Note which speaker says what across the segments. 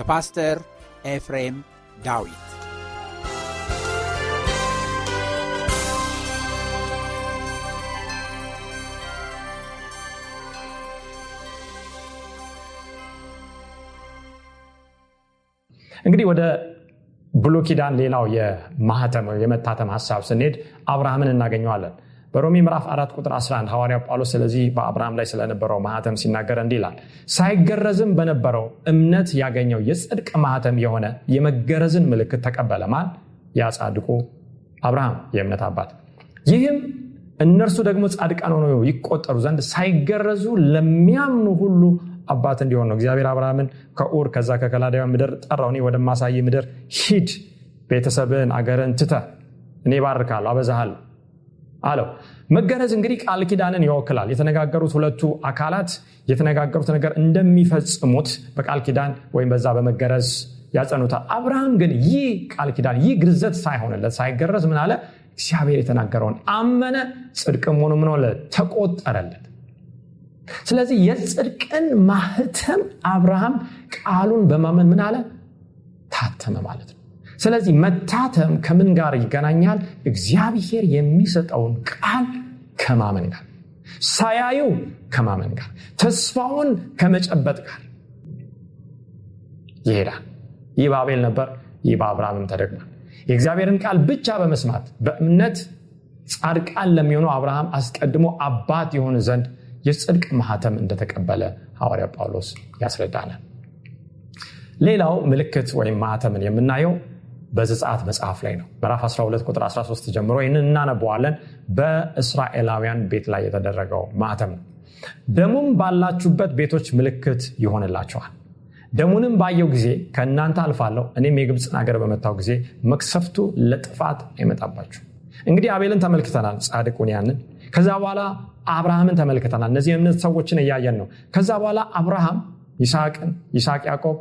Speaker 1: በፓስተር ኤፍሬም ዳዊት።
Speaker 2: እንግዲህ ወደ ብሎ ኪዳን ሌላው የማህተም የመታተም ሀሳብ ስንሄድ አብርሃምን እናገኘዋለን በሮሜ ምዕራፍ 4 ቁጥር 11 ሐዋርያ ጳውሎስ ስለዚህ በአብርሃም ላይ ስለነበረው ማህተም ሲናገር እንዲህ ሳይገረዝም በነበረው እምነት ያገኘው የጽድቅ ማህተም የሆነ የመገረዝን ምልክት ተቀበለ። ማን? ያጻድቁ አብርሃም የእምነት አባት። ይህም እነርሱ ደግሞ ጻድቃን ሆነው ይቆጠሩ ዘንድ ሳይገረዙ ለሚያምኑ ሁሉ አባት እንዲሆን ነው። እግዚአብሔር አብርሃምን ከኡር ከዛ ከከላዳውያን ምድር ጠራው። እኔ ወደማሳይ ምድር ሂድ ቤተሰብን አገርን ትተ እኔ ባርካለሁ አበዛሃለሁ አለው። መገረዝ እንግዲህ ቃል ኪዳንን ይወክላል። የተነጋገሩት ሁለቱ አካላት የተነጋገሩት ነገር እንደሚፈጽሙት በቃል ኪዳን ወይም በዛ በመገረዝ ያጸኑታል አብርሃም ግን ይህ ቃል ኪዳን ይህ ግርዘት ሳይሆንለት ሳይገረዝ ምን አለ? እግዚአብሔር የተናገረውን አመነ ጽድቅም ሆኖ ምን ተቆጠረለት። ስለዚህ የጽድቅን ማህተም አብርሃም ቃሉን በማመን ምን አለ? ታተመ ማለት ነው ስለዚህ መታተም ከምን ጋር ይገናኛል? እግዚአብሔር የሚሰጠውን ቃል ከማመን ጋር ሳያዩ ከማመን ጋር ተስፋውን ከመጨበጥ ጋር ይሄዳል። ይህ በአቤል ነበር ይህ በአብርሃምም ተደግሟል። የእግዚአብሔርን ቃል ብቻ በመስማት በእምነት ጻድቃን ለሚሆኑ አብርሃም አስቀድሞ አባት የሆን ዘንድ የጽድቅ ማህተም እንደተቀበለ ሐዋርያ ጳውሎስ ያስረዳናል። ሌላው ምልክት ወይም ማህተምን የምናየው በዘጻት መጽሐፍ ላይ ነው። ምዕራፍ 12 ቁጥር 13 ጀምሮ ይህንን እናነበዋለን በእስራኤላውያን ቤት ላይ የተደረገው ማዕተም ነው። ደሙም ባላችሁበት ቤቶች ምልክት ይሆንላቸዋል ደሙንም ባየው ጊዜ ከእናንተ አልፋለሁ እኔም የግብፅን ሀገር በመታው ጊዜ መክሰፍቱ ለጥፋት አይመጣባችሁ እንግዲህ አቤልን ተመልክተናል ጻድቁን ያንን። ከዛ በኋላ አብርሃምን ተመልክተናል። እነዚህ እምነት ሰዎችን እያየን ነው። ከዛ በኋላ አብርሃም ይስሐቅን ይስሐቅ ያዕቆብ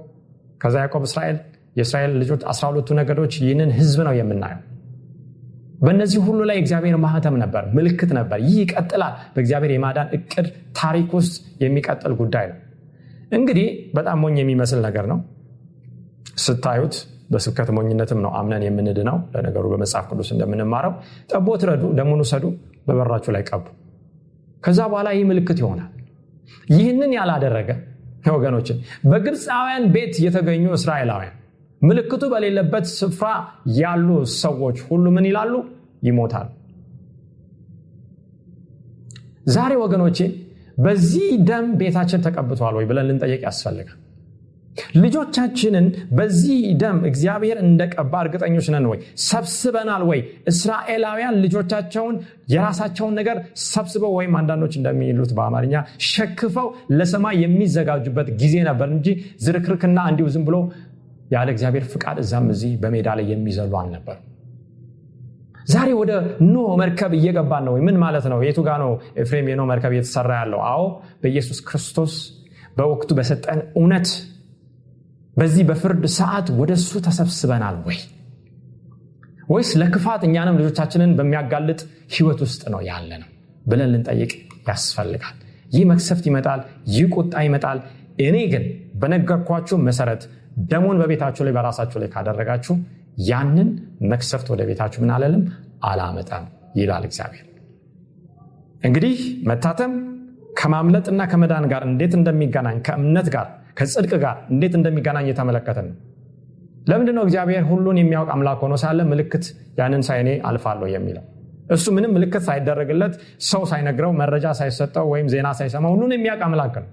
Speaker 2: ከዛ ያዕቆብ እስራኤል የእስራኤል ልጆች 12ቱ ነገዶች ይህንን ህዝብ ነው የምናየው። በእነዚህ ሁሉ ላይ እግዚአብሔር ማህተም ነበር ምልክት ነበር። ይህ ይቀጥላል። በእግዚአብሔር የማዳን እቅድ ታሪክ ውስጥ የሚቀጥል ጉዳይ ነው። እንግዲህ በጣም ሞኝ የሚመስል ነገር ነው። ስታዩት በስብከት ሞኝነትም ነው አምነን የምንድነው? ለነገሩ በመጽሐፍ ቅዱስ እንደምንማረው ጠቦት ረዱ ደሙን ውሰዱ በበራችሁ ላይ ቀቡ። ከዛ በኋላ ይህ ምልክት ይሆናል። ይህንን ያላደረገ ወገኖችን በግብፃውያን ቤት የተገኙ እስራኤላውያን ምልክቱ በሌለበት ስፍራ ያሉ ሰዎች ሁሉ ምን ይላሉ? ይሞታሉ ዛሬ ወገኖቼ በዚህ ደም ቤታችን ተቀብተዋል ወይ ብለን ልንጠየቅ ያስፈልጋል። ልጆቻችንን በዚህ ደም እግዚአብሔር እንደቀባ እርግጠኞች ነን ወይ? ሰብስበናል ወይ? እስራኤላውያን ልጆቻቸውን የራሳቸውን ነገር ሰብስበው ወይም አንዳንዶች እንደሚሉት በአማርኛ ሸክፈው ለሰማይ የሚዘጋጁበት ጊዜ ነበር እንጂ ዝርክርክና እንዲሁ ዝም ብሎ ያለ እግዚአብሔር ፍቃድ እዛም እዚህ በሜዳ ላይ የሚዘሉ አልነበሩ። ዛሬ ወደ ኖ መርከብ እየገባን ነው ምን ማለት ነው? የቱ ጋ ነው ኤፍሬም የኖ መርከብ እየተሰራ ያለው? አዎ በኢየሱስ ክርስቶስ በወቅቱ በሰጠን እውነት በዚህ በፍርድ ሰዓት ወደ እሱ ተሰብስበናል ወይ? ወይስ ለክፋት እኛንም ልጆቻችንን በሚያጋልጥ ህይወት ውስጥ ነው ያለ ነው ብለን ልንጠይቅ ያስፈልጋል። ይህ መክሰፍት ይመጣል ይህ ቁጣ ይመጣል። እኔ ግን በነገርኳችሁ መሰረት ደሞን በቤታችሁ ላይ በራሳችሁ ላይ ካደረጋችሁ ያንን መክሰፍት ወደ ቤታችሁ ምን አለልም? አላመጣም ይላል እግዚአብሔር። እንግዲህ መታተም ከማምለጥና ከመዳን ጋር እንዴት እንደሚገናኝ ከእምነት ጋር ከጽድቅ ጋር እንዴት እንደሚገናኝ የተመለከትን ነው። ለምንድ ነው እግዚአብሔር ሁሉን የሚያውቅ አምላክ ሆኖ ሳለ ምልክት ያንን ሳይኔ አልፋለሁ የሚለው? እሱ ምንም ምልክት ሳይደረግለት ሰው ሳይነግረው መረጃ ሳይሰጠው ወይም ዜና ሳይሰማ ሁሉን የሚያውቅ አምላክ ነው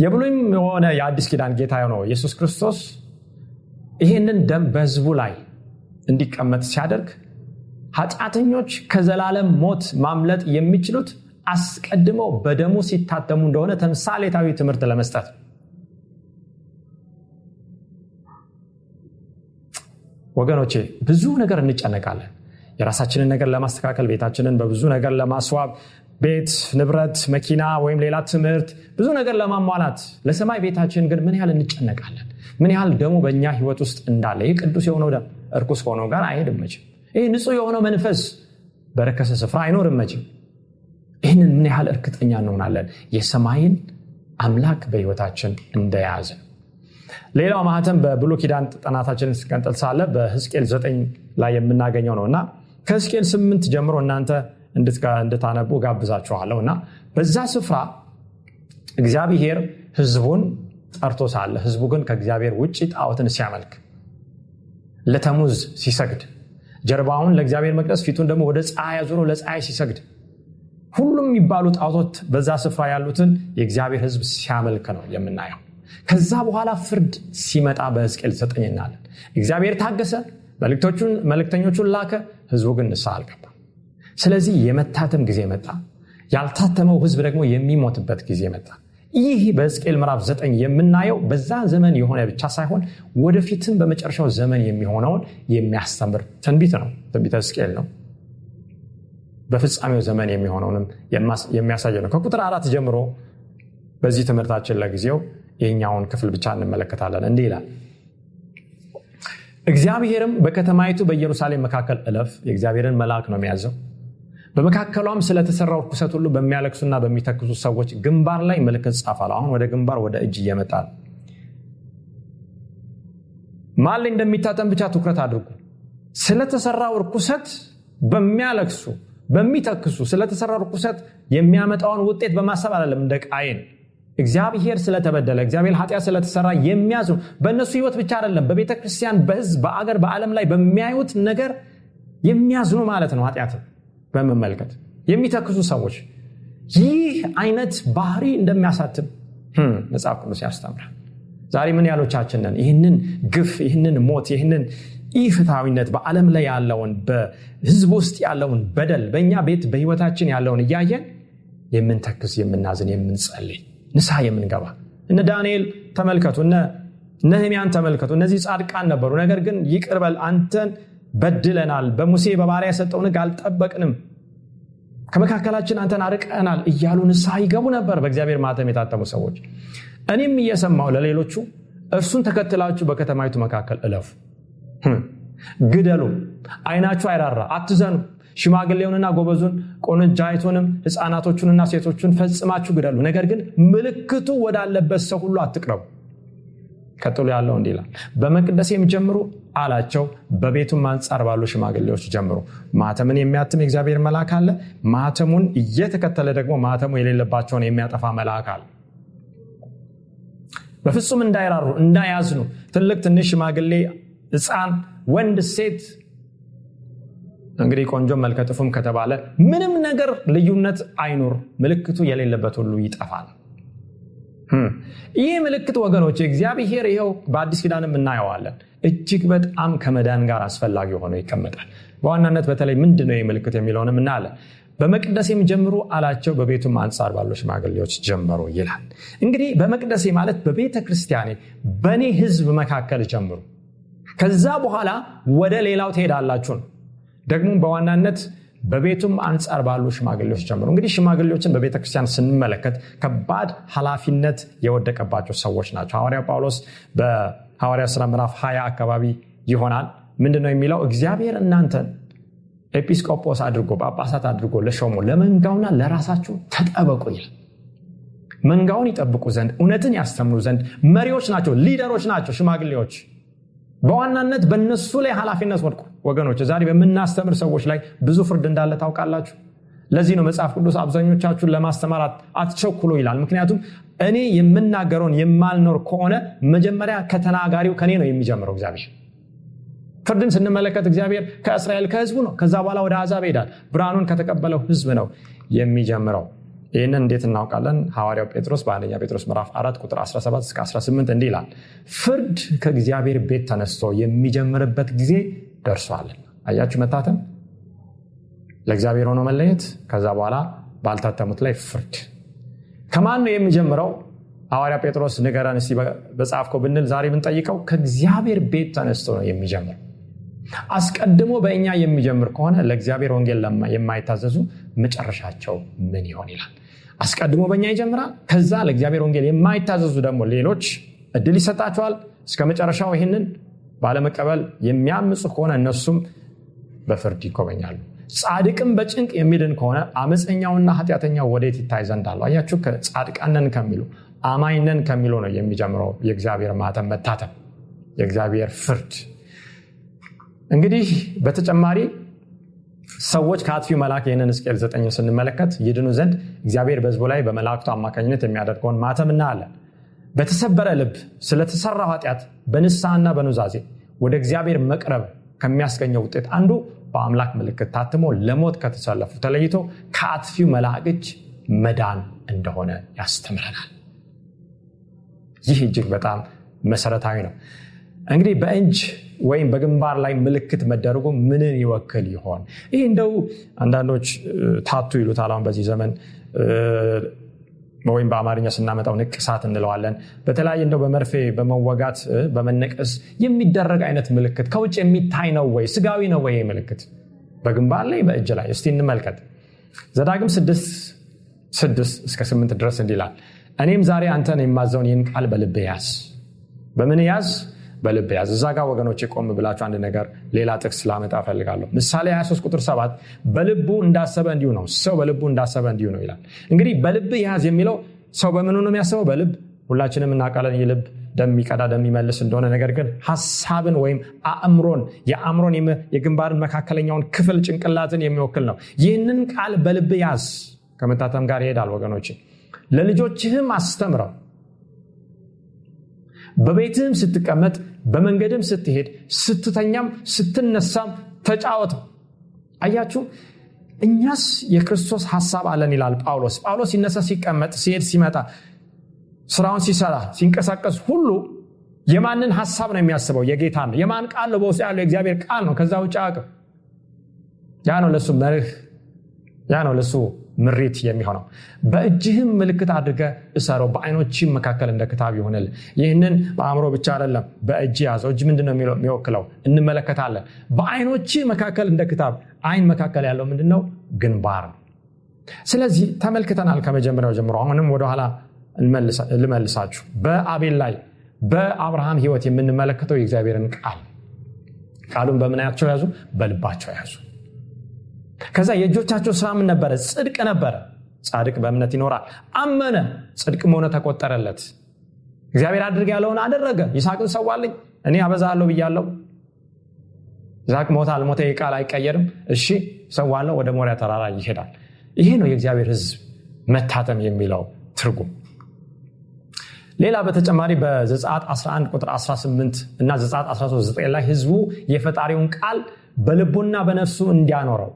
Speaker 2: የብሉይም የሆነ የአዲስ ኪዳን ጌታ ነው ኢየሱስ ክርስቶስ ይህንን ደም በህዝቡ ላይ እንዲቀመጥ ሲያደርግ ኃጢአተኞች ከዘላለም ሞት ማምለጥ የሚችሉት አስቀድመው በደሙ ሲታተሙ እንደሆነ ተምሳሌታዊ ትምህርት ለመስጠት ወገኖቼ ብዙ ነገር እንጨነቃለን። የራሳችንን ነገር ለማስተካከል ቤታችንን በብዙ ነገር ለማስዋብ ቤት ንብረት መኪና ወይም ሌላ ትምህርት ብዙ ነገር ለማሟላት ለሰማይ ቤታችን ግን ምን ያህል እንጨነቃለን? ምን ያህል ደሞ በእኛ ህይወት ውስጥ እንዳለ ይህ ቅዱስ የሆነው ደም እርኩስ ከሆነው ጋር አይሄድም መችም ይህ ንጹህ የሆነው መንፈስ በረከሰ ስፍራ አይኖርም መችም ይህንን ምን ያህል እርግጠኛ እንሆናለን? የሰማይን አምላክ በህይወታችን እንደያዘ። ሌላው ማህተም በብሎ ኪዳን ጥናታችንን ስቀንጥል ሳለ በህዝቅኤል ዘጠኝ ላይ የምናገኘው ነው እና ከህዝቅኤል ስምንት ጀምሮ እናንተ እንድታነቡ ጋብዛችኋለሁ እና በዛ ስፍራ እግዚአብሔር ህዝቡን ጠርቶ ሳለ ህዝቡ ግን ከእግዚአብሔር ውጭ ጣዖትን ሲያመልክ ለተሙዝ ሲሰግድ ጀርባውን ለእግዚአብሔር መቅደስ ፊቱን ደግሞ ወደ ፀሐይ አዙሮ ለፀሐይ ሲሰግድ ሁሉም የሚባሉ ጣዖቶት በዛ ስፍራ ያሉትን የእግዚአብሔር ህዝብ ሲያመልክ ነው የምናየው። ከዛ በኋላ ፍርድ ሲመጣ በህዝቅኤል ዘጠኝ እናለን እግዚአብሔር ታገሰ መልእክተኞቹን ላከ ህዝቡ ግን ንስሐ አልገባ ስለዚህ የመታተም ጊዜ መጣ። ያልታተመው ህዝብ ደግሞ የሚሞትበት ጊዜ መጣ። ይህ በሕዝቅኤል ምዕራፍ ዘጠኝ የምናየው በዛ ዘመን የሆነ ብቻ ሳይሆን ወደፊትም በመጨረሻው ዘመን የሚሆነውን የሚያስተምር ትንቢት ነው ትንቢተ ሕዝቅኤል ነው። በፍጻሜው ዘመን የሚሆነውንም የሚያሳየ ነው። ከቁጥር አራት ጀምሮ በዚህ ትምህርታችን ለጊዜው የኛውን ክፍል ብቻ እንመለከታለን። እንዲህ ይላል እግዚአብሔርም በከተማይቱ በኢየሩሳሌም መካከል እለፍ የእግዚአብሔርን መልአክ ነው የሚያዘው በመካከሏም ስለተሰራው ርኩሰት ሁሉ በሚያለቅሱና በሚተክሱ ሰዎች ግንባር ላይ ምልክት ጻፋል። አሁን ወደ ግንባር ወደ እጅ እየመጣ ነው። ማን እንደሚታጠን ብቻ ትኩረት አድርጉ። ስለተሰራው ርኩሰት በሚያለቅሱ በሚተክሱ ስለተሰራው ርኩሰት የሚያመጣውን ውጤት በማሰብ አለም እንደ ቃይን እግዚአብሔር ስለተበደለ እግዚአብሔር ኃጢአት ስለተሰራ የሚያዝኑ በእነሱ ህይወት ብቻ አይደለም በቤተ ክርስቲያን በህዝብ በአገር በዓለም ላይ በሚያዩት ነገር የሚያዝኑ ማለት ነው ኃጢአትን በመመልከት የሚተክሱ ሰዎች ይህ አይነት ባህሪ እንደሚያሳትም መጽሐፍ ቅዱስ ያስተምራል። ዛሬ ምን ያሎቻችንን ይህንን ግፍ ይህንን ሞት ይህንን ኢፍትሐዊነት በዓለም ላይ ያለውን በህዝብ ውስጥ ያለውን በደል በእኛ ቤት በህይወታችን ያለውን እያየን የምንተክስ የምናዝን የምንጸልይ ንስሐ የምንገባ እነ ዳንኤል ተመልከቱ እነ ነህሚያን ተመልከቱ። እነዚህ ጻድቃን ነበሩ። ነገር ግን ይቅርበል አንተን በድለናል። በሙሴ በባሪያ የሰጠውን ህግ አልጠበቅንም። ከመካከላችን አንተን አርቀናል እያሉ ንስሐ ይገቡ ነበር በእግዚአብሔር ማተም የታተሙ ሰዎች። እኔም እየሰማው ለሌሎቹ እርሱን ተከትላችሁ በከተማይቱ መካከል እለፉ። ግደሉ አይናችሁ አይራራ አትዘኑ። ሽማግሌውንና ጎበዙን ቆንጃይቱንም ህፃናቶቹንና ሴቶቹን ፈጽማችሁ ግደሉ። ነገር ግን ምልክቱ ወዳለበት ሰው ሁሉ አትቅረቡ ቀጥሎ ያለው እንዲህ ይላል። በመቅደሴም ጀምሩ አላቸው በቤቱም አንጻር ባሉ ሽማግሌዎች ጀምሩ። ማተምን የሚያትም የእግዚአብሔር መልአክ አለ። ማተሙን እየተከተለ ደግሞ ማተሙ የሌለባቸውን የሚያጠፋ መልአክ አለ። በፍጹም እንዳይራሩ እንዳያዝኑ። ትልቅ ትንሽ ሽማግሌ ህፃን ወንድ ሴት። እንግዲህ ቆንጆ መልከጥፉም ከተባለ ምንም ነገር ልዩነት አይኑር ምልክቱ የሌለበት ሁሉ ይጠፋል ይህ ምልክት ወገኖች እግዚአብሔር ይኸው በአዲስ ኪዳንም እናየዋለን። እጅግ በጣም ከመዳን ጋር አስፈላጊ ሆኖ ይቀመጣል። በዋናነት በተለይ ምንድን ነው ምልክት የሚለውንም እናያለን። በመቅደሴም ጀምሩ አላቸው በቤቱም አንጻር ባሉ ሽማግሌዎች ጀመሩ ይላል። እንግዲህ በመቅደሴ ማለት በቤተ ክርስቲያኔ በእኔ ህዝብ መካከል ጀምሩ። ከዛ በኋላ ወደ ሌላው ትሄዳላችሁ ነው። ደግሞ በዋናነት በቤቱም አንጻር ባሉ ሽማግሌዎች ጀምሮ። እንግዲህ ሽማግሌዎችን በቤተክርስቲያን ስንመለከት ከባድ ኃላፊነት የወደቀባቸው ሰዎች ናቸው። ሐዋርያ ጳውሎስ በሐዋርያ ስራ ምዕራፍ 20 አካባቢ ይሆናል። ምንድነው የሚለው? እግዚአብሔር እናንተን ኤጲስቆጶስ አድርጎ ጳጳሳት አድርጎ ለሾሞ ለመንጋውና ለራሳችሁ ተጠበቁ ይላል መንጋውን ይጠብቁ ዘንድ እውነትን ያስተምሩ ዘንድ መሪዎች ናቸው ሊደሮች ናቸው ሽማግሌዎች። በዋናነት በእነሱ ላይ ኃላፊነት ወድቁ ወገኖች ዛሬ በምናስተምር ሰዎች ላይ ብዙ ፍርድ እንዳለ ታውቃላችሁ? ለዚህ ነው መጽሐፍ ቅዱስ አብዛኞቻችሁን ለማስተማር አትቸኩሎ ይላል። ምክንያቱም እኔ የምናገረውን የማልኖር ከሆነ መጀመሪያ ከተናጋሪው ከኔ ነው የሚጀምረው እግዚአብሔር። ፍርድን ስንመለከት እግዚአብሔር ከእስራኤል ከህዝቡ ነው። ከዛ በኋላ ወደ አዛብ ይሄዳል። ብርሃኑን ከተቀበለው ህዝብ ነው የሚጀምረው። ይህንን እንዴት እናውቃለን? ሐዋርያው ጴጥሮስ በአንደኛ ጴጥሮስ ምዕራፍ 4 ቁጥር 17 እስከ 18 እንዲህ ይላል ፍርድ ከእግዚአብሔር ቤት ተነስቶ የሚጀምርበት ጊዜ ደርሷል አያችሁ መታተም? ለእግዚአብሔር ሆኖ መለየት ከዛ በኋላ ባልታተሙት ላይ ፍርድ። ከማን ነው የሚጀምረው? ሐዋርያ ጴጥሮስ ንገረን እስቲ በጻፍከው ብንል ዛሬ ብንጠይቀው ከእግዚአብሔር ቤት ተነስቶ ነው የሚጀምረው። አስቀድሞ በእኛ የሚጀምር ከሆነ ለእግዚአብሔር ወንጌል የማይታዘዙ መጨረሻቸው ምን ይሆን ይላል? አስቀድሞ በእኛ ይጀምራል ከዛ ለእግዚአብሔር ወንጌል የማይታዘዙ ደግሞ ሌሎች እድል ይሰጣቸዋል። እስከ መጨረሻው ይህንን ባለመቀበል የሚያምፁ ከሆነ እነሱም በፍርድ ይጎበኛሉ። ጻድቅም በጭንቅ የሚድን ከሆነ አመፀኛውና ኃጢአተኛው ወዴት ይታይ ዘንድ አለው አያችሁ ጻድቃነን ከሚሉ አማኝነን ከሚሉ ነው የሚጀምረው የእግዚአብሔር ማተም መታተም የእግዚአብሔር ፍርድ። እንግዲህ በተጨማሪ ሰዎች ከአጥፊው መልአክ ይህንን ስቅል ዘጠኝ ስንመለከት ይድኑ ዘንድ እግዚአብሔር በህዝቡ ላይ በመላእክቱ አማካኝነት የሚያደርገውን ማተም እናያለን በተሰበረ ልብ ስለተሰራው ኃጢአት በንስሐና በኑዛዜ ወደ እግዚአብሔር መቅረብ ከሚያስገኘው ውጤት አንዱ በአምላክ ምልክት ታትሞ ለሞት ከተሰለፉ ተለይቶ ከአጥፊው መልአክ መዳን እንደሆነ ያስተምረናል። ይህ እጅግ በጣም መሰረታዊ ነው። እንግዲህ በእጅ ወይም በግንባር ላይ ምልክት መደረጉ ምንን ይወክል ይሆን? ይህ እንደው አንዳንዶች ታቱ ይሉታል። አሁን በዚህ ዘመን ወይም በአማርኛ ስናመጣው ንቅሳት እንለዋለን። በተለያየ እንደው በመርፌ በመወጋት በመነቀስ የሚደረግ አይነት ምልክት ከውጭ የሚታይ ነው ወይ? ስጋዊ ነው ወይ ምልክት? በግንባር ላይ በእጅ ላይ? እስቲ እንመልከት። ዘዳግም ስድስት ስድስት እስከ ስምንት ድረስ እንዲላል እኔም ዛሬ አንተን የማዘውን ይህን ቃል በልብ ያዝ። በምን ያዝ በልብ ያዝ። እዛ ጋር ወገኖች ቆም ብላችሁ አንድ ነገር ሌላ ጥቅስ ላመጣ ፈልጋለሁ ምሳሌ 23 ቁጥር 7 በልቡ እንዳሰበ እንዲሁ ነው። ሰው በልቡ እንዳሰበ እንዲሁ ነው ይላል። እንግዲህ በልብ ያዝ የሚለው ሰው በምኑ ነው የሚያስበው? በልብ። ሁላችንም እናቃለን የልብ ደም የሚቀዳ እንደሆነ። ነገር ግን ሀሳብን ወይም አእምሮን የአእምሮን የግንባርን መካከለኛውን ክፍል ጭንቅላትን የሚወክል ነው። ይህንን ቃል በልብ ያዝ። ከመታተም ጋር ይሄዳል ወገኖች ለልጆችህም አስተምረው። በቤትህም ስትቀመጥ በመንገድም ስትሄድ ስትተኛም ስትነሳም ተጫወተው አያችሁ እኛስ የክርስቶስ ሀሳብ አለን ይላል ጳውሎስ። ጳውሎስ ሲነሳ ሲቀመጥ ሲሄድ ሲመጣ ስራውን ሲሰራ ሲንቀሳቀስ ሁሉ የማንን ሀሳብ ነው የሚያስበው? የጌታ ነው። የማን ቃል ነው? በውስጥ ያለው የእግዚአብሔር ቃል ነው። ከዛ ውጭ አቅም ያ ነው ለሱ መርህ ያ ነው ለሱ ምሪት የሚሆነው። በእጅህም ምልክት አድርገ እሰረው በአይኖችም መካከል እንደ ክታብ ይሆንል ይህንን በአእምሮ ብቻ አይደለም በእጅ ያዘው። እጅ ምንድነው የሚወክለው። እንመለከታለን። በአይኖች መካከል እንደ ክታብ አይን መካከል ያለው ምንድነው? ግንባር ስለዚህ ተመልክተናል ከመጀመሪያው ጀምሮ። አሁንም ወደኋላ ልመልሳችሁ። በአቤል ላይ በአብርሃም ህይወት የምንመለከተው የእግዚአብሔርን ቃል። ቃሉን በምናያቸው ያዙ? በልባቸው ያዙ ከዛ የእጆቻቸው ስራ ምን ነበረ? ጽድቅ ነበረ። ጻድቅ በእምነት ይኖራል። አመነ። ጽድቅ መሆነ ተቆጠረለት። እግዚአብሔር አድርግ ያለውን አደረገ። ይስቅን ሰዋልኝ። እኔ አበዛለሁ ብያለው ይስቅ ሞታ አልሞተ ቃል አይቀየርም። እሺ ሰዋለው ወደ ሞሪያ ተራራ ይሄዳል። ይሄ ነው የእግዚአብሔር ህዝብ መታተም የሚለው ትርጉም። ሌላ በተጨማሪ በዘጻት 11 ቁጥር 18 እና ዘጻት 13 ላይ ህዝቡ የፈጣሪውን ቃል በልቡና በነፍሱ እንዲያኖረው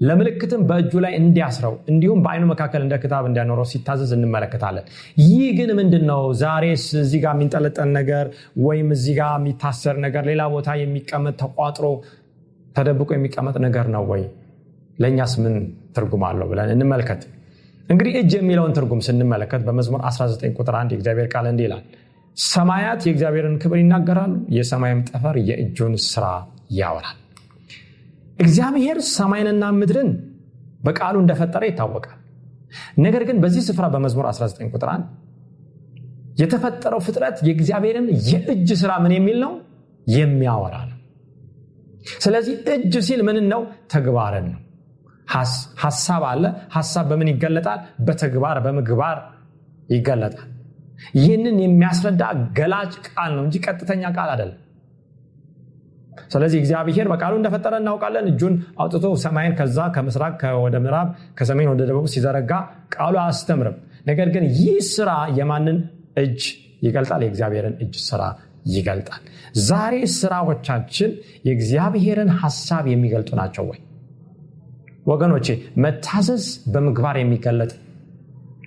Speaker 2: ለምልክትም በእጁ ላይ እንዲያስረው እንዲሁም በአይኑ መካከል እንደ ክታብ እንዲያኖረው ሲታዘዝ እንመለከታለን። ይህ ግን ምንድን ነው ዛሬስ እዚህ ጋር የሚንጠለጠል ነገር ወይም እዚህ ጋር የሚታሰር ነገር ሌላ ቦታ የሚቀመጥ ተቋጥሮ ተደብቆ የሚቀመጥ ነገር ነው ወይ? ለእኛስ ምን ትርጉም አለው ብለን እንመልከት። እንግዲህ እጅ የሚለውን ትርጉም ስንመለከት በመዝሙር 19 ቁጥር 1 የእግዚአብሔር ቃል እንዲህ ይላል ሰማያት የእግዚአብሔርን ክብር ይናገራሉ የሰማይም ጠፈር የእጁን ስራ ያወራል እግዚአብሔር ሰማይንና ምድርን በቃሉ እንደፈጠረ ይታወቃል። ነገር ግን በዚህ ስፍራ በመዝሙር 19 ቁጥር 1 የተፈጠረው ፍጥረት የእግዚአብሔርን የእጅ ስራ ምን የሚል ነው? የሚያወራ ነው። ስለዚህ እጅ ሲል ምን ነው? ተግባርን ነው። ሀሳብ አለ። ሀሳብ በምን ይገለጣል? በተግባር በምግባር ይገለጣል። ይህንን የሚያስረዳ ገላጭ ቃል ነው እንጂ ቀጥተኛ ቃል አይደለም ስለዚህ እግዚአብሔር በቃሉ እንደፈጠረ እናውቃለን። እጁን አውጥቶ ሰማይን ከዛ ከምስራቅ ወደ ምዕራብ ከሰሜን ወደ ደቡብ ሲዘረጋ ቃሉ አያስተምርም። ነገር ግን ይህ ስራ የማንን እጅ ይገልጣል? የእግዚአብሔርን እጅ ስራ ይገልጣል። ዛሬ ስራዎቻችን የእግዚአብሔርን ሀሳብ የሚገልጡ ናቸው ወይ? ወገኖቼ መታዘዝ በምግባር የሚገለጥ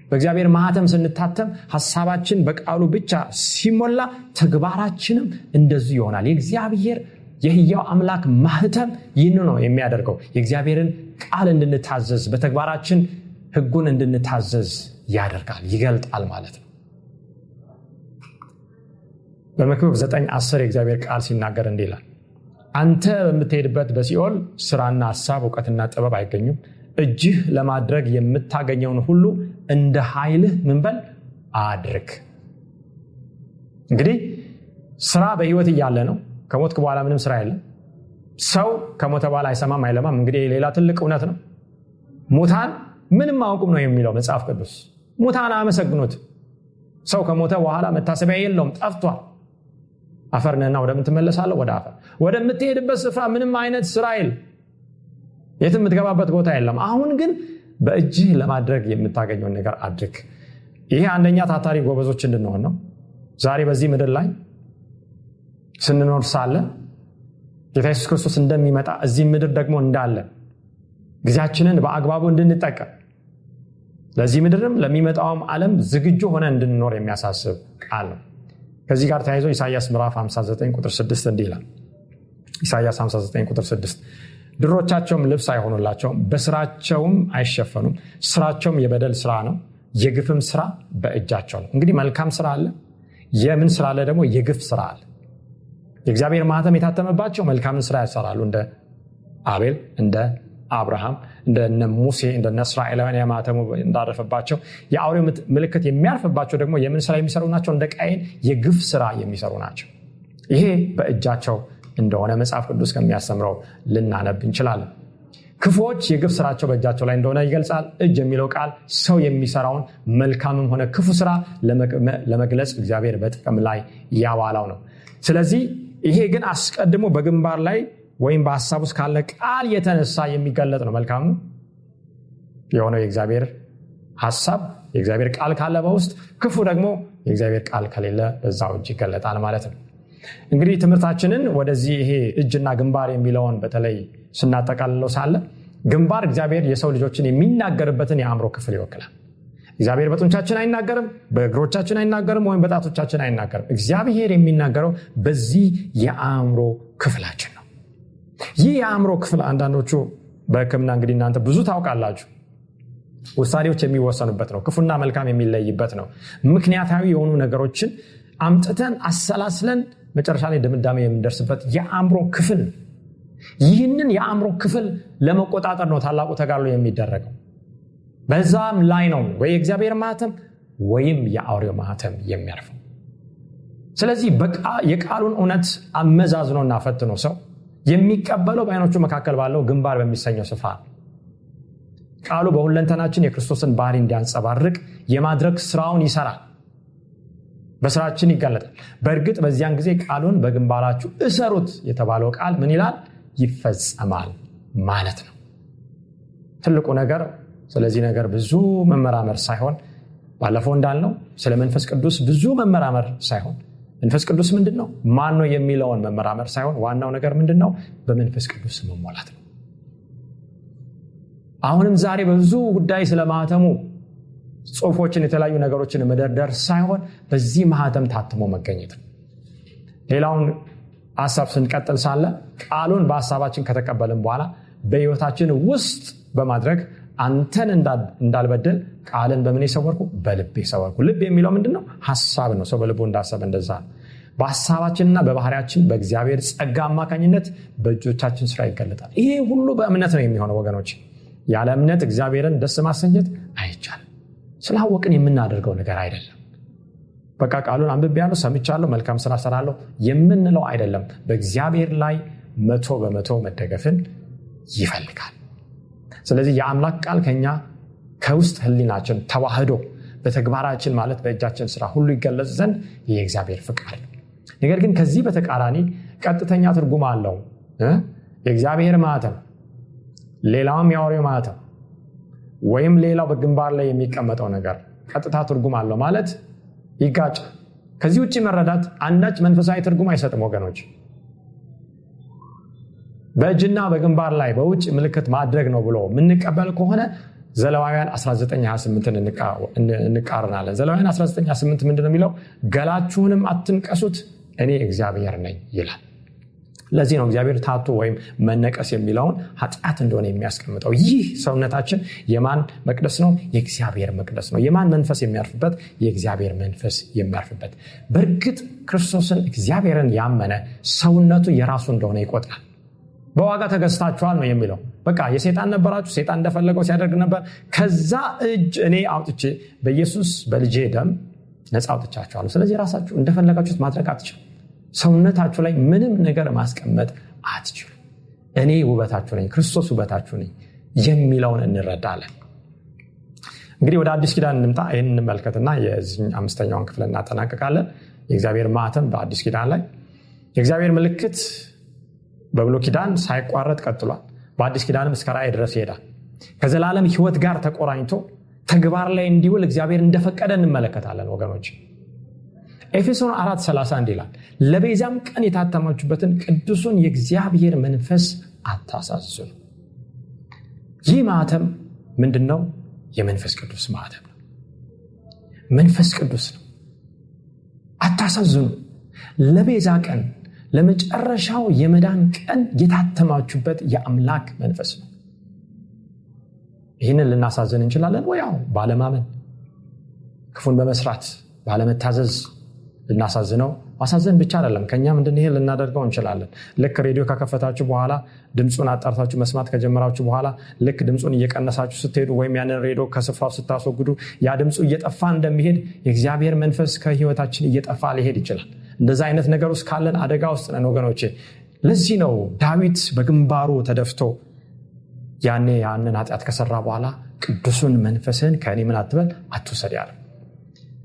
Speaker 2: በእግዚአብሔር ማህተም ስንታተም ሀሳባችን በቃሉ ብቻ ሲሞላ ተግባራችንም እንደዚሁ ይሆናል። የእግዚአብሔር የህያው አምላክ ማህተም ይህን ነው የሚያደርገው። የእግዚአብሔርን ቃል እንድንታዘዝ በተግባራችን ህጉን እንድንታዘዝ ያደርጋል ይገልጣል ማለት ነው። በመክብብ 9 10 የእግዚአብሔር ቃል ሲናገር እንዲህ ይላል አንተ በምትሄድበት በሲኦል ስራና ሀሳብ እውቀትና ጥበብ አይገኙም። እጅህ ለማድረግ የምታገኘውን ሁሉ እንደ ኃይልህ ምንበል አድርግ። እንግዲህ ስራ በህይወት እያለ ነው ከሞትክ በኋላ ምንም ስራ የለም። ሰው ከሞተ በኋላ አይሰማም አይለማም። እንግዲህ ሌላ ትልቅ እውነት ነው። ሙታን ምንም አውቁም ነው የሚለው መጽሐፍ ቅዱስ። ሙታን አመሰግኑት። ሰው ከሞተ በኋላ መታሰቢያ የለውም ጠፍቷል። አፈርንህና ወደምን ትመለሳለህ ወደ አፈር። ወደምትሄድበት ስፍራ ምንም አይነት ስራ የትም የምትገባበት ቦታ የለም። አሁን ግን በእጅህ ለማድረግ የምታገኘውን ነገር አድርግ። ይሄ አንደኛ ታታሪ ጎበዞች እንድንሆን ነው። ዛሬ በዚህ ምድር ላይ ስንኖር ሳለ ጌታ የሱስ ክርስቶስ እንደሚመጣ እዚህ ምድር ደግሞ እንዳለ ጊዜያችንን በአግባቡ እንድንጠቀም ለዚህ ምድርም ለሚመጣውም ዓለም ዝግጁ ሆነ እንድንኖር የሚያሳስብ ቃል ነው። ከዚህ ጋር ተያይዞ ኢሳያስ ምዕራፍ 59 ቁጥር 6 እንዲህ ይላል። ኢሳያስ 59 ቁጥር 6 ድሮቻቸውም ልብስ አይሆኑላቸውም በስራቸውም አይሸፈኑም። ስራቸውም የበደል ስራ ነው የግፍም ስራ በእጃቸው ነው። እንግዲህ መልካም ስራ አለ የምን ስራ አለ ደግሞ የግፍ ስራ አለ የእግዚአብሔር ማህተም የታተመባቸው መልካምን ስራ ያሰራሉ እንደ አቤል እንደ አብርሃም እንደነ ሙሴ እንደነ እስራኤላውያን የማተሙ እንዳረፈባቸው የአውሬው ምልክት የሚያርፍባቸው ደግሞ የምን ስራ የሚሰሩ ናቸው? እንደ ቃይን የግፍ ስራ የሚሰሩ ናቸው። ይሄ በእጃቸው እንደሆነ መጽሐፍ ቅዱስ ከሚያስተምረው ልናነብ እንችላለን። ክፉዎች የግፍ ስራቸው በእጃቸው ላይ እንደሆነ ይገልጻል። እጅ የሚለው ቃል ሰው የሚሰራውን መልካምም ሆነ ክፉ ስራ ለመግለጽ እግዚአብሔር በጥቅም ላይ ያዋላው ነው። ስለዚህ ይሄ ግን አስቀድሞ በግንባር ላይ ወይም በሀሳብ ውስጥ ካለ ቃል የተነሳ የሚገለጥ ነው። መልካም የሆነው የእግዚአብሔር ሀሳብ የእግዚአብሔር ቃል ካለ በውስጥ ክፉ ደግሞ የእግዚአብሔር ቃል ከሌለ በዛው እጅ ይገለጣል ማለት ነው። እንግዲህ ትምህርታችንን ወደዚህ ይሄ እጅና ግንባር የሚለውን በተለይ ስናጠቃልለው ሳለ ግንባር እግዚአብሔር የሰው ልጆችን የሚናገርበትን የአእምሮ ክፍል ይወክላል እግዚአብሔር በጡንቻችን አይናገርም በእግሮቻችን አይናገርም ወይም በጣቶቻችን አይናገርም። እግዚአብሔር የሚናገረው በዚህ የአእምሮ ክፍላችን ነው። ይህ የአእምሮ ክፍል አንዳንዶቹ በህክምና እንግዲህ እናንተ ብዙ ታውቃላችሁ። ውሳኔዎች የሚወሰኑበት ነው ክፉና መልካም የሚለይበት ነው። ምክንያታዊ የሆኑ ነገሮችን አምጥተን አሰላስለን መጨረሻ ላይ ድምዳሜ የምንደርስበት የአእምሮ ክፍል ይህንን የአእምሮ ክፍል ለመቆጣጠር ነው ታላቁ ተጋድሎ የሚደረገው በዛም ላይ ነው ወይ የእግዚአብሔር ማህተም ወይም የአውሬው ማህተም የሚያርፈው። ስለዚህ የቃሉን እውነት አመዛዝኖና ፈትኖ ሰው የሚቀበለው በአይኖቹ መካከል ባለው ግንባር በሚሰኘው ስፍራ ቃሉ በሁለንተናችን የክርስቶስን ባህሪ እንዲያንጸባርቅ የማድረግ ስራውን ይሰራል። በስራችን ይጋለጣል። በእርግጥ በዚያን ጊዜ ቃሉን በግንባራችሁ እሰሩት የተባለው ቃል ምን ይላል? ይፈጸማል ማለት ነው። ትልቁ ነገር ስለዚህ ነገር ብዙ መመራመር ሳይሆን ባለፈው እንዳልነው ስለ መንፈስ ቅዱስ ብዙ መመራመር ሳይሆን መንፈስ ቅዱስ ምንድን ነው ማን ነው የሚለውን መመራመር ሳይሆን ዋናው ነገር ምንድን ነው በመንፈስ ቅዱስ መሞላት ነው። አሁንም ዛሬ በብዙ ጉዳይ ስለ ማህተሙ ጽሁፎችን የተለያዩ ነገሮችን መደርደር ሳይሆን በዚህ ማህተም ታትሞ መገኘት ነው። ሌላውን ሀሳብ ስንቀጥል ሳለ ቃሉን በሀሳባችን ከተቀበልን በኋላ በህይወታችን ውስጥ በማድረግ አንተን እንዳልበድል ቃልን በምን የሰወርኩ? በልቤ ሰወርኩ። ልብ የሚለው ምንድን ነው ሀሳብ ነው። ሰው በልቡ እንዳሰብ እንደዛ። በሀሳባችንና በባህሪያችን በእግዚአብሔር ጸጋ አማካኝነት በእጆቻችን ስራ ይገለጣል። ይሄ ሁሉ በእምነት ነው የሚሆነው ወገኖች። ያለ እምነት እግዚአብሔርን ደስ ማሰኘት አይቻልም። ስላወቅን የምናደርገው ነገር አይደለም። በቃ ቃሉን አንብቤ ያለው ሰምቻለሁ መልካም ስራ ሰራለሁ የምንለው አይደለም። በእግዚአብሔር ላይ መቶ በመቶ መደገፍን ይፈልጋል ስለዚህ የአምላክ ቃል ከኛ ከውስጥ ህሊናችን ተዋህዶ በተግባራችን ማለት በእጃችን ስራ ሁሉ ይገለጽ ዘንድ የእግዚአብሔር ፍቃድ ነገር ግን ከዚህ በተቃራኒ ቀጥተኛ ትርጉም አለው። የእግዚአብሔር ማተም ሌላውም የአውሬው ማተም ወይም ሌላው በግንባር ላይ የሚቀመጠው ነገር ቀጥታ ትርጉም አለው ማለት ይጋጭ ከዚህ ውጭ መረዳት አንዳች መንፈሳዊ ትርጉም አይሰጥም ወገኖች በእጅና በግንባር ላይ በውጭ ምልክት ማድረግ ነው ብሎ የምንቀበል ከሆነ ዘለዋውያን 1928 እንቃርናለን ዘለዋውያን 1928 ምንድነው የሚለው? ገላችሁንም አትንቀሱት እኔ እግዚአብሔር ነኝ ይላል። ለዚህ ነው እግዚአብሔር ታቶ ወይም መነቀስ የሚለውን ኃጢአት እንደሆነ የሚያስቀምጠው። ይህ ሰውነታችን የማን መቅደስ ነው? የእግዚአብሔር መቅደስ ነው። የማን መንፈስ የሚያርፍበት? የእግዚአብሔር መንፈስ የሚያርፍበት። በእርግጥ ክርስቶስን እግዚአብሔርን ያመነ ሰውነቱ የራሱ እንደሆነ ይቆጥራል በዋጋ ተገዝታችኋል ነው የሚለው። በቃ የሴጣን ነበራችሁ ሴጣን እንደፈለገው ሲያደርግ ነበር። ከዛ እጅ እኔ አውጥቼ በኢየሱስ በልጄ ደም ነፃ አውጥቻችኋለሁ። ስለዚህ ራሳችሁ እንደፈለጋችሁት ማድረግ አትችሉ ሰውነታችሁ ላይ ምንም ነገር ማስቀመጥ አትችሉ እኔ ውበታችሁ ነኝ ክርስቶስ ውበታችሁ ነኝ የሚለውን እንረዳለን። እንግዲህ ወደ አዲስ ኪዳን እንምጣ። ይህን እንመልከትና የዚህ አምስተኛውን ክፍል እናጠናቀቃለን የእግዚአብሔር ማተም በአዲስ ኪዳን ላይ። የእግዚአብሔር ምልክት በብሎ ኪዳን ሳይቋረጥ ቀጥሏል። በአዲስ ኪዳንም እስከ ራእይ ድረስ ይሄዳል። ከዘላለም ህይወት ጋር ተቆራኝቶ ተግባር ላይ እንዲውል እግዚአብሔር እንደፈቀደ እንመለከታለን ወገኖች። ኤፌሶን 4 31 ይላል ለቤዛም ቀን የታተማችሁበትን ቅዱሱን የእግዚአብሔር መንፈስ አታሳዝኑ ይህ ማተም ምንድን ነው የመንፈስ ቅዱስ ማተም ነው። መንፈስ ቅዱስ ነው። አታሳዝኑ። ለቤዛ ቀን ለመጨረሻው የመዳን ቀን የታተማችሁበት የአምላክ መንፈስ ነው። ይህንን ልናሳዝን እንችላለን ወያው ባለማመን ክፉን በመስራት ባለመታዘዝ ልናሳዝነው ማሳዘን ብቻ አይደለም። ከእኛም እንድንሄ ልናደርገው እንችላለን። ልክ ሬዲዮ ከከፈታችሁ በኋላ ድምፁን አጣርታችሁ መስማት ከጀመራችሁ በኋላ ልክ ድምፁን እየቀነሳችሁ ስትሄዱ ወይም ያንን ሬዲዮ ከስፍራው ስታስወግዱ ያ ድምፁ እየጠፋ እንደሚሄድ የእግዚአብሔር መንፈስ ከህይወታችን እየጠፋ ሊሄድ ይችላል። እንደዛ አይነት ነገር ውስጥ ካለን አደጋ ውስጥ ነን ወገኖቼ። ለዚህ ነው ዳዊት በግንባሩ ተደፍቶ ያኔ ያንን ኃጢአት ከሰራ በኋላ ቅዱሱን መንፈስህን ከእኔ ምን አትበል? አትውሰድ ያለ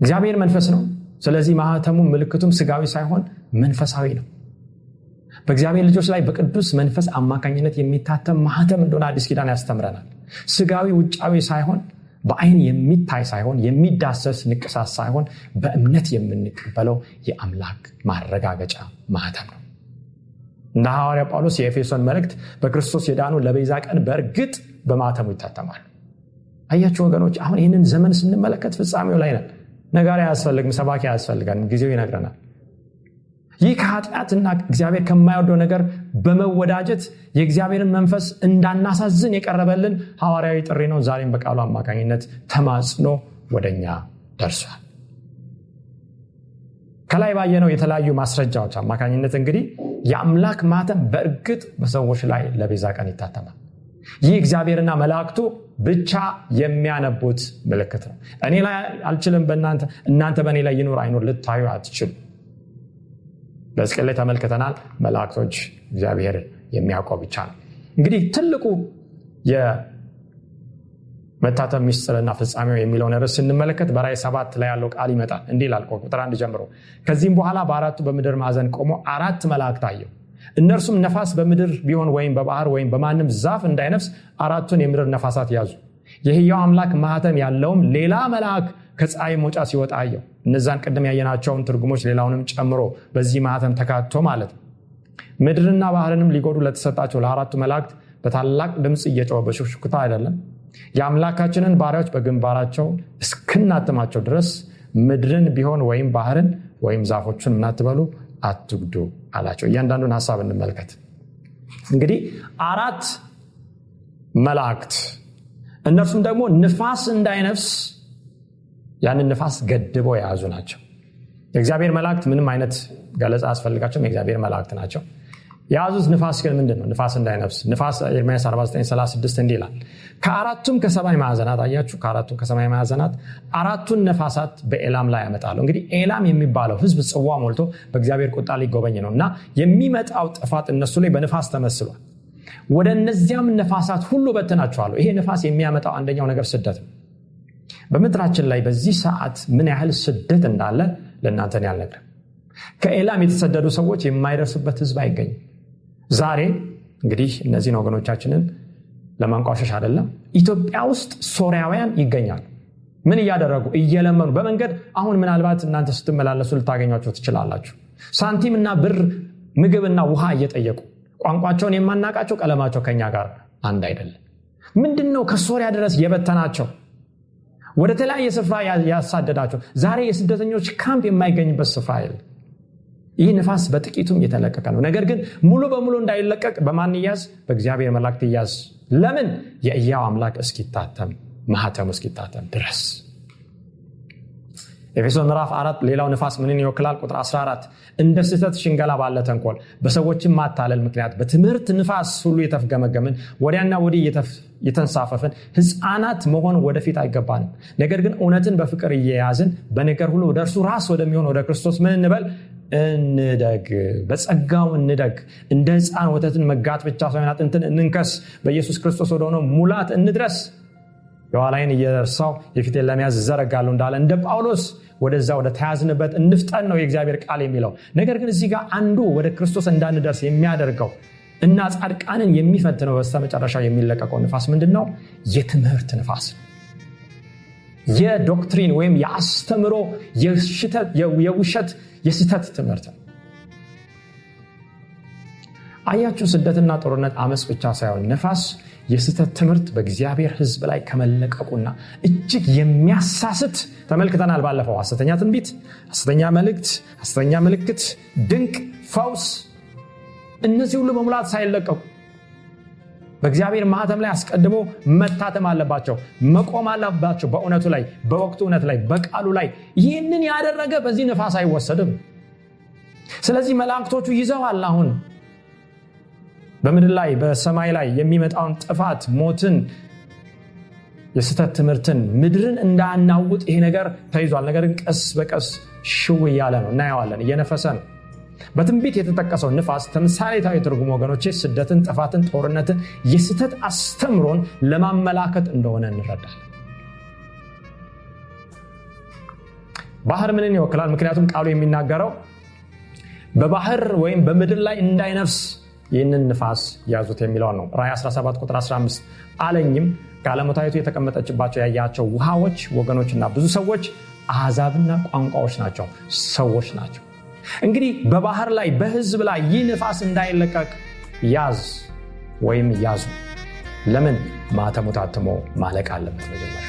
Speaker 2: እግዚአብሔር መንፈስ ነው ስለዚህ ማህተሙም ምልክቱም ስጋዊ ሳይሆን መንፈሳዊ ነው። በእግዚአብሔር ልጆች ላይ በቅዱስ መንፈስ አማካኝነት የሚታተም ማህተም እንደሆነ አዲስ ኪዳን ያስተምረናል። ስጋዊ ውጫዊ ሳይሆን በአይን የሚታይ ሳይሆን የሚዳሰስ ንቅሳት ሳይሆን በእምነት የምንቀበለው የአምላክ ማረጋገጫ ማህተም ነው። እንደ ሐዋርያ ጳውሎስ የኤፌሶን መልእክት በክርስቶስ የዳኑ ለቤዛ ቀን በእርግጥ በማተሙ ይታተማሉ። አያችሁ ወገኖች አሁን ይህንን ዘመን ስንመለከት ፍጻሜው ላይ ነን ነጋሪ አያስፈልግም ሰባኪ አያስፈልገንም ጊዜው ይነግረናል። ይህ ከኃጢአትና እግዚአብሔር ከማይወደው ነገር በመወዳጀት የእግዚአብሔርን መንፈስ እንዳናሳዝን የቀረበልን ሐዋርያዊ ጥሪ ነው። ዛሬም በቃሉ አማካኝነት ተማጽኖ ወደኛ ደርሷል። ከላይ ባየነው የተለያዩ ማስረጃዎች አማካኝነት እንግዲህ የአምላክ ማተም በእርግጥ በሰዎች ላይ ለቤዛ ቀን ይታተማል ይህ እግዚአብሔርና መላእክቱ ብቻ የሚያነቡት ምልክት ነው። እኔ ላይ አልችልም እናንተ በእኔ ላይ ይኖር አይኖር ልታዩ አትችሉ። በስቅል ላይ ተመልክተናል መላእክቶች እግዚአብሔር የሚያውቀው ብቻ ነው። እንግዲህ ትልቁ የመታተም ሚስጥርና ፍጻሜው የሚለውን ርዕስ ስንመለከት በራይ ሰባት ላይ ያለው ቃል ይመጣል። እንዲህ ላል ቁጥር አንድ ጀምሮ ከዚህም በኋላ በአራቱ በምድር ማዕዘን ቆሞ አራት መላእክት አየው እነርሱም ነፋስ በምድር ቢሆን ወይም በባህር ወይም በማንም ዛፍ እንዳይነፍስ አራቱን የምድር ነፋሳት ያዙ። የህያው አምላክ ማህተም ያለውም ሌላ መልአክ ከፀሐይ መውጫ ሲወጣ አየው። እነዛን ቅድም ያየናቸውን ትርጉሞች ሌላውንም ጨምሮ በዚህ ማህተም ተካቶ ማለት ነው። ምድርና ባህርንም ሊጎዱ ለተሰጣቸው ለአራቱ መላእክት በታላቅ ድምፅ እየጨወ በሹክሹክታ አይደለም። የአምላካችንን ባሪያዎች በግንባራቸው እስክናትማቸው ድረስ ምድርን ቢሆን ወይም ባህርን ወይም ዛፎቹን ምናትበሉ አትጉዱ አላቸው። እያንዳንዱን ሀሳብ እንመልከት። እንግዲህ አራት መላእክት እነርሱም ደግሞ ንፋስ እንዳይነፍስ ያንን ንፋስ ገድበው የያዙ ናቸው። የእግዚአብሔር መላእክት ምንም አይነት ገለጻ አስፈልጋቸውም የእግዚአብሔር መላእክት ናቸው የያዙት ንፋስ ግን ምንድን ነው ንፋስ እንዳይነፍስ። ንፋስ ኤርሚያስ 4936 እንዲህ ይላል። ከአራቱም ከሰማይ ማዕዘናት አያችሁ? ከአራቱም ከሰማይ ማዕዘናት አራቱን ነፋሳት በኤላም ላይ ያመጣሉ። እንግዲህ ኤላም የሚባለው ህዝብ ጽዋ ሞልቶ በእግዚአብሔር ቁጣ ሊጎበኝ ነው እና የሚመጣው ጥፋት እነሱ ላይ በንፋስ ተመስሏል። ወደ እነዚያም ነፋሳት ሁሉ በትናቸዋለሁ ይሄ ንፋስ የሚያመጣው አንደኛው ነገር ስደት ነው። በምድራችን ላይ በዚህ ሰዓት ምን ያህል ስደት እንዳለ ለእናንተን ያልነግርም ከኤላም የተሰደዱ ሰዎች የማይደርሱበት ህዝብ አይገኝም ዛሬ እንግዲህ እነዚህን ወገኖቻችንን ለማንቋሸሽ አይደለም ኢትዮጵያ ውስጥ ሶሪያውያን ይገኛሉ። ምን እያደረጉ እየለመኑ በመንገድ አሁን ምናልባት እናንተ ስትመላለሱ ልታገኟቸው ትችላላችሁ። ሳንቲምና ብር ምግብና ውሃ እየጠየቁ ቋንቋቸውን የማናቃቸው ቀለማቸው ከኛ ጋር አንድ አይደለም። ምንድን ነው ከሶሪያ ድረስ የበተናቸው? ወደ ተለያየ ስፍራ ያሳደዳቸው? ዛሬ የስደተኞች ካምፕ የማይገኝበት ስፍራ የለም ይህ ንፋስ በጥቂቱም የተለቀቀ ነው። ነገር ግን ሙሉ በሙሉ እንዳይለቀቅ በማን እያዝ? በእግዚአብሔር መላእክት እያዝ። ለምን? የእያው አምላክ እስኪታተም ማህተሙ እስኪታተም ድረስ። ኤፌሶን ምዕራፍ አራት ሌላው ንፋስ ምንን ይወክላል? ቁጥር 14 እንደ ስህተት ሽንገላ ባለ ተንኮል በሰዎችን ማታለል ምክንያት በትምህርት ንፋስ ሁሉ የተፍገመገምን ወዲያና ወዲህ የተንሳፈፍን ህፃናት መሆን ወደፊት አይገባንም። ነገር ግን እውነትን በፍቅር እየያዝን በነገር ሁሉ ወደ እርሱ ራስ ወደሚሆን ወደ ክርስቶስ ምን እንበል እንደግ በጸጋው እንደግ እንደ ህፃን ወተትን መጋት ብቻ ሳይሆን አጥንትን እንንከስ በኢየሱስ ክርስቶስ ወደሆነው ሙላት እንድረስ። የኋላይን እየረሳው የፊቴን ለመያዝ ዘረጋለሁ እንዳለ እንደ ጳውሎስ ወደዛ ወደ ተያዝንበት እንፍጠን ነው የእግዚአብሔር ቃል የሚለው። ነገር ግን እዚህ ጋር አንዱ ወደ ክርስቶስ እንዳንደርስ የሚያደርገው እና ጻድቃንን የሚፈትነው በስተመጨረሻ የሚለቀቀው ንፋስ ምንድን ነው የትምህርት ንፋስ የዶክትሪን ወይም የአስተምሮ የውሸት የስተት ትምህርት ነው። አያችሁ ስደትና ጦርነት አመፅ ብቻ ሳይሆን ነፋስ የስተት ትምህርት በእግዚአብሔር ህዝብ ላይ ከመለቀቁና እጅግ የሚያሳስት ተመልክተናል ባለፈው። ሐሰተኛ ትንቢት ሐሰተኛ መልእክት ሐሰተኛ ምልክት ድንቅ ፈውስ እነዚህ ሁሉ በሙላት ሳይለቀቁ በእግዚአብሔር ማህተም ላይ አስቀድሞ መታተም አለባቸው መቆም አለባቸው። በእውነቱ ላይ በወቅቱ እውነት ላይ በቃሉ ላይ ይህንን ያደረገ በዚህ ነፋስ አይወሰድም። ስለዚህ መላእክቶቹ ይዘዋል አሁን። በምድር ላይ በሰማይ ላይ የሚመጣውን ጥፋት ሞትን የስተት ትምህርትን ምድርን እንዳናውጥ ይሄ ነገር ተይዟል። ነገር ቀስ በቀስ ሽው እያለ ነው። እናየዋለን። እየነፈሰ ነው በትንቢት የተጠቀሰው ንፋስ ተምሳሌታዊ ትርጉም ወገኖቼ ስደትን ጥፋትን ጦርነትን የስተት አስተምሮን ለማመላከት እንደሆነ እንረዳል ባህር ምንን ይወክላል? ምክንያቱም ቃሉ የሚናገረው በባህር ወይም በምድር ላይ እንዳይነፍስ ይህንን ንፋስ ያዙት የሚለውን ነው። ራይ 17 ቁጥር 15 አለኝም ጋለሞታዊቱ የተቀመጠችባቸው ያያቸው ውሃዎች ወገኖችና ብዙ ሰዎች አሕዛብና ቋንቋዎች ናቸው። ሰዎች ናቸው እንግዲህ በባህር ላይ በህዝብ ላይ ይህ ንፋስ እንዳይለቀቅ ያዝ ወይም ያዙ። ለምን? ማተሙ ታትሞ ማለቅ አለበት መጀመሪያ